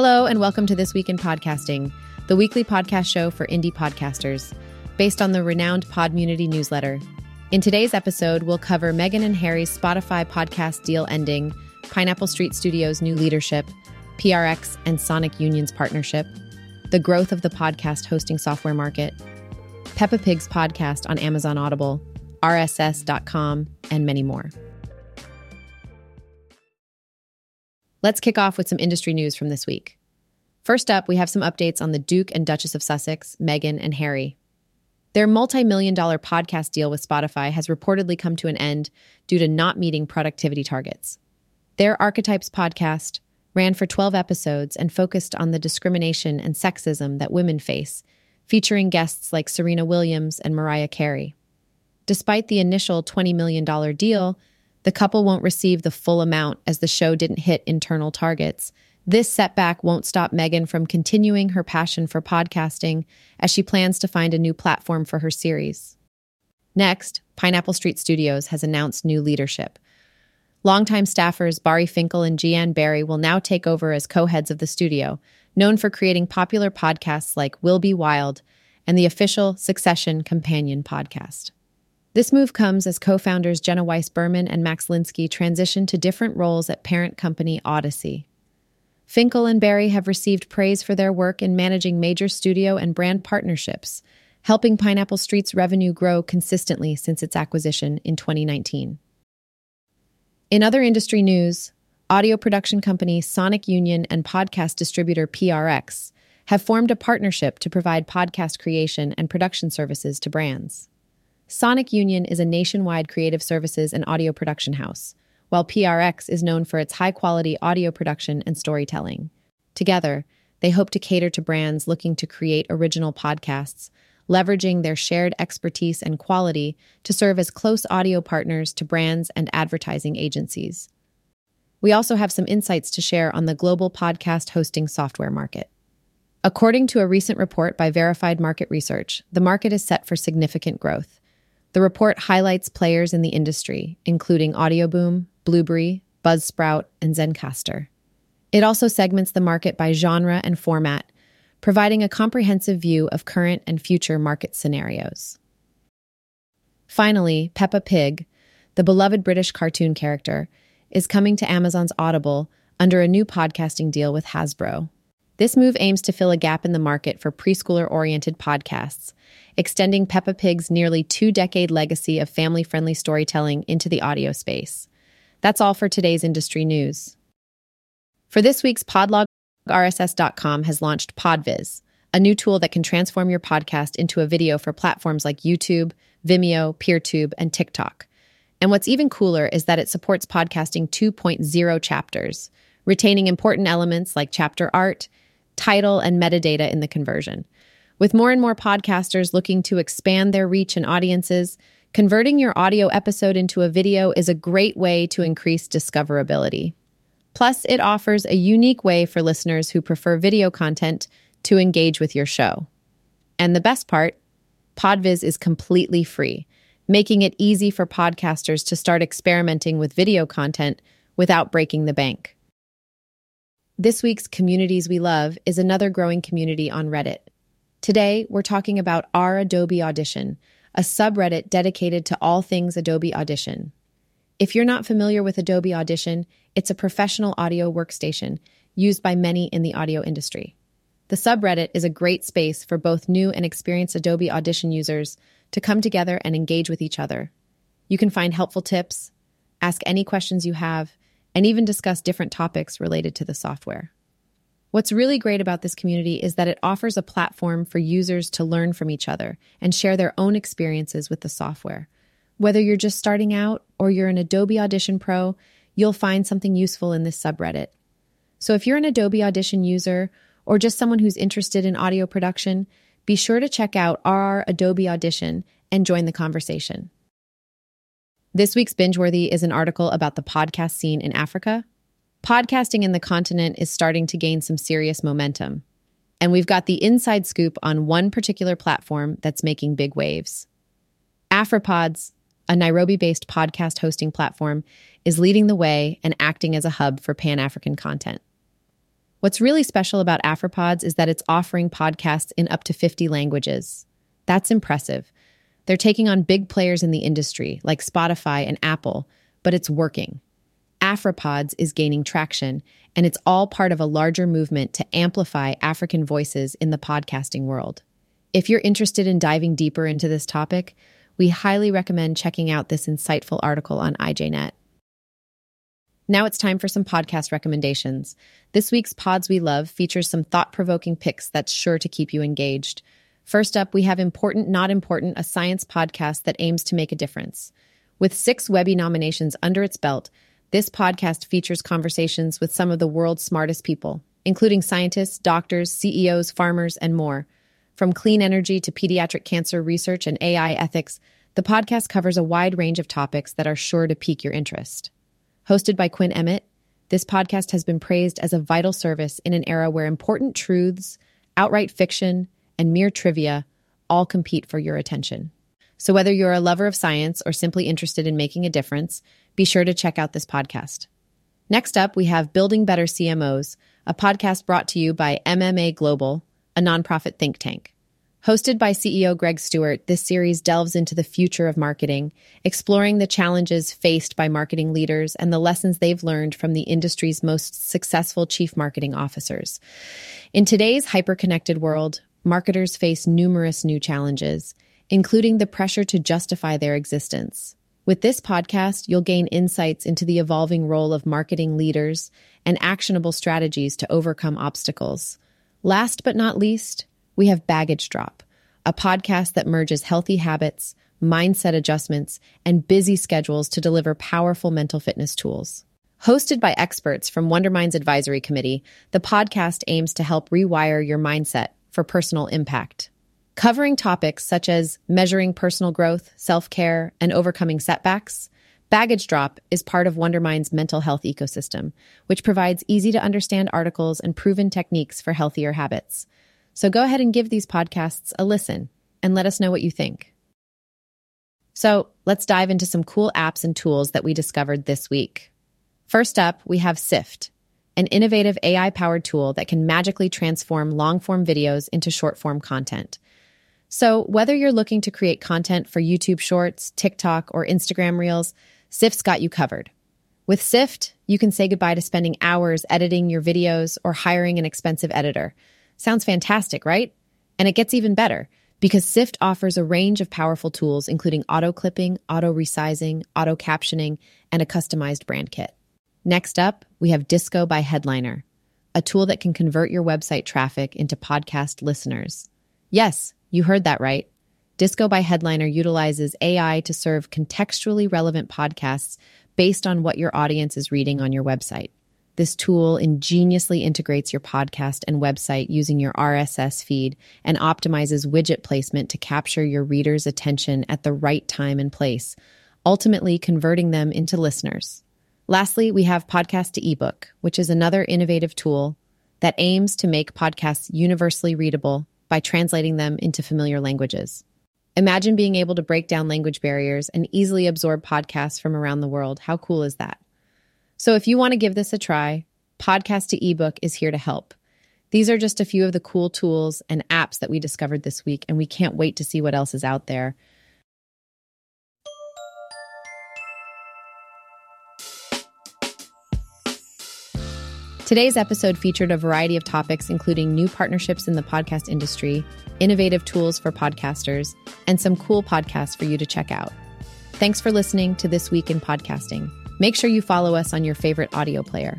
Hello, and welcome to This Week in Podcasting, the weekly podcast show for indie podcasters, based on the renowned Podmunity newsletter. In today's episode, we'll cover Meghan and Harry's Spotify podcast deal ending, Pineapple Street Studios' new leadership, PRX and Sonic Union's partnership, the growth of the podcast hosting software market, Peppa Pig's podcast on Amazon Audible, RSS.com, and many more. Let's kick off with some industry news from this week. First up, we have some updates on the Duke and Duchess of Sussex, Meghan and Harry. Their multi million dollar podcast deal with Spotify has reportedly come to an end due to not meeting productivity targets. Their Archetypes podcast ran for 12 episodes and focused on the discrimination and sexism that women face, featuring guests like Serena Williams and Mariah Carey. Despite the initial $20 million deal, the couple won't receive the full amount as the show didn't hit internal targets. This setback won't stop Meghan from continuing her passion for podcasting as she plans to find a new platform for her series. Next, Pineapple Street Studios has announced new leadership. Longtime staffers Bari Finkel and Gian Barry will now take over as co heads of the studio, known for creating popular podcasts like Will Be Wild and the official Succession Companion podcast. This move comes as co founders Jenna Weiss Berman and Max Linsky transition to different roles at parent company Audacy. Finkel and Barry have received praise for their work in managing major studio and brand partnerships, helping Pineapple Street's revenue grow consistently since its acquisition in 2019. In other industry news, audio production company Sonic Union and podcast distributor PRX have formed a partnership to provide podcast creation and production services to brands. Sonic Union is a nationwide creative services and audio production house, while PRX is known for its high quality audio production and storytelling. Together, they hope to cater to brands looking to create original podcasts, leveraging their shared expertise and quality to serve as close audio partners to brands and advertising agencies. We also have some insights to share on the global podcast hosting software market. According to a recent report by Verified Market Research, the market is set for significant growth. The report highlights players in the industry, including Audioboom, Blubrry, Buzzsprout, and Zencastr. It also segments the market by genre and format, providing a comprehensive view of current and future market scenarios. Finally, Peppa Pig, the beloved British cartoon character, is coming to Amazon's Audible under a new podcasting deal with Hasbro. This move aims to fill a gap in the market for preschooler oriented podcasts, extending Peppa Pig's nearly two decade legacy of family friendly storytelling into the audio space. That's all for today's industry news. For this week's Podlog, RSS.com has launched Podviz, a new tool that can transform your podcast into a video for platforms like YouTube, Vimeo, PeerTube, and TikTok. And what's even cooler is that it supports podcasting 2.0 chapters, retaining important elements like chapter art title, and metadata in the conversion. With more and more podcasters looking to expand their reach and audiences, converting your audio episode into a video is a great way to increase discoverability. Plus, it offers a unique way for listeners who prefer video content to engage with your show. And the best part, Podviz is completely free, making it easy for podcasters to start experimenting with video content without breaking the bank. This week's Communities We Love is another growing community on Reddit. Today, we're talking about our Adobe Audition, a subreddit dedicated to all things Adobe Audition. If you're not familiar with Adobe Audition, it's a professional audio workstation used by many in the audio industry. The subreddit is a great space for both new and experienced Adobe Audition users to come together and engage with each other. You can find helpful tips, ask any questions you have, and even discuss different topics related to the software. What's really great about this community is that it offers a platform for users to learn from each other and share their own experiences with the software. Whether you're just starting out or you're an Adobe Audition Pro, you'll find something useful in this subreddit. So if you're an Adobe Audition user or just someone who's interested in audio production, be sure to check out our Adobe Audition and join the conversation. This week's Bingeworthy is an article about the podcast scene in Africa. Podcasting in the continent is starting to gain some serious momentum. And we've got the inside scoop on one particular platform that's making big waves. Afripods, a Nairobi based podcast hosting platform, is leading the way and acting as a hub for Pan African content. What's really special about Afripods is that it's offering podcasts in up to 50 languages. That's impressive. They're taking on big players in the industry, like Spotify and Apple, but it's working. Afripods is gaining traction, and it's all part of a larger movement to amplify African voices in the podcasting world. If you're interested in diving deeper into this topic, we highly recommend checking out this insightful article on IJNet. Now it's time for some podcast recommendations. This week's Pods We Love features some thought provoking picks that's sure to keep you engaged. First up, we have Important Not Important, a science podcast that aims to make a difference. With six Webby nominations under its belt, this podcast features conversations with some of the world's smartest people, including scientists, doctors, CEOs, farmers, and more. From clean energy to pediatric cancer research and AI ethics, the podcast covers a wide range of topics that are sure to pique your interest. Hosted by Quinn Emmett, this podcast has been praised as a vital service in an era where important truths, outright fiction, and mere trivia all compete for your attention. So, whether you're a lover of science or simply interested in making a difference, be sure to check out this podcast. Next up, we have Building Better CMOs, a podcast brought to you by MMA Global, a nonprofit think tank. Hosted by CEO Greg Stuart, this series delves into the future of marketing, exploring the challenges faced by marketing leaders and the lessons they've learned from the industry's most successful chief marketing officers. In today's hyper-connected world, marketers face numerous new challenges, including the pressure to justify their existence. With this podcast, you'll gain insights into the evolving role of marketing leaders and actionable strategies to overcome obstacles. Last but not least, we have Baggage Drop, a podcast that merges healthy habits, mindset adjustments, and busy schedules to deliver powerful mental fitness tools. Hosted by experts from Wondermind's advisory committee, the podcast aims to help rewire your mindset for personal impact. Covering topics such as measuring personal growth, self care, and overcoming setbacks, Baggage Drop is part of Wondermind's mental health ecosystem, which provides easy to understand articles and proven techniques for healthier habits. So go ahead and give these podcasts a listen and let us know what you think. So let's dive into some cool apps and tools that we discovered this week. First up, we have Sift, an innovative AI powered tool that can magically transform long form videos into short form content. So, whether you're looking to create content for YouTube Shorts, TikTok, or Instagram Reels, Sift's got you covered. With Sift, you can say goodbye to spending hours editing your videos or hiring an expensive editor. Sounds fantastic, right? And it gets even better because Sift offers a range of powerful tools, including auto clipping, auto resizing, auto captioning, and a customized brand kit. Next up, we have Disco by Headliner, a tool that can convert your website traffic into podcast listeners. Yes, you heard that right. Disco by Headliner utilizes AI to serve contextually relevant podcasts based on what your audience is reading on your website. This tool ingeniously integrates your podcast and website using your RSS feed and optimizes widget placement to capture your readers' attention at the right time and place, ultimately converting them into listeners. Lastly, we have Podcast to ebook, which is another innovative tool that aims to make podcasts universally readable by translating them into familiar languages. Imagine being able to break down language barriers and easily absorb podcasts from around the world. How cool is that? So if you want to give this a try, Podcast to ebook is here to help. These are just a few of the cool tools and apps that we discovered this week, and we can't wait to see what else is out there. Today's episode featured a variety of topics, including new partnerships in the podcast industry, innovative tools for podcasters, and some cool podcasts for you to check out. Thanks for listening to This Week in Podcasting. Make sure you follow us on your favorite audio player.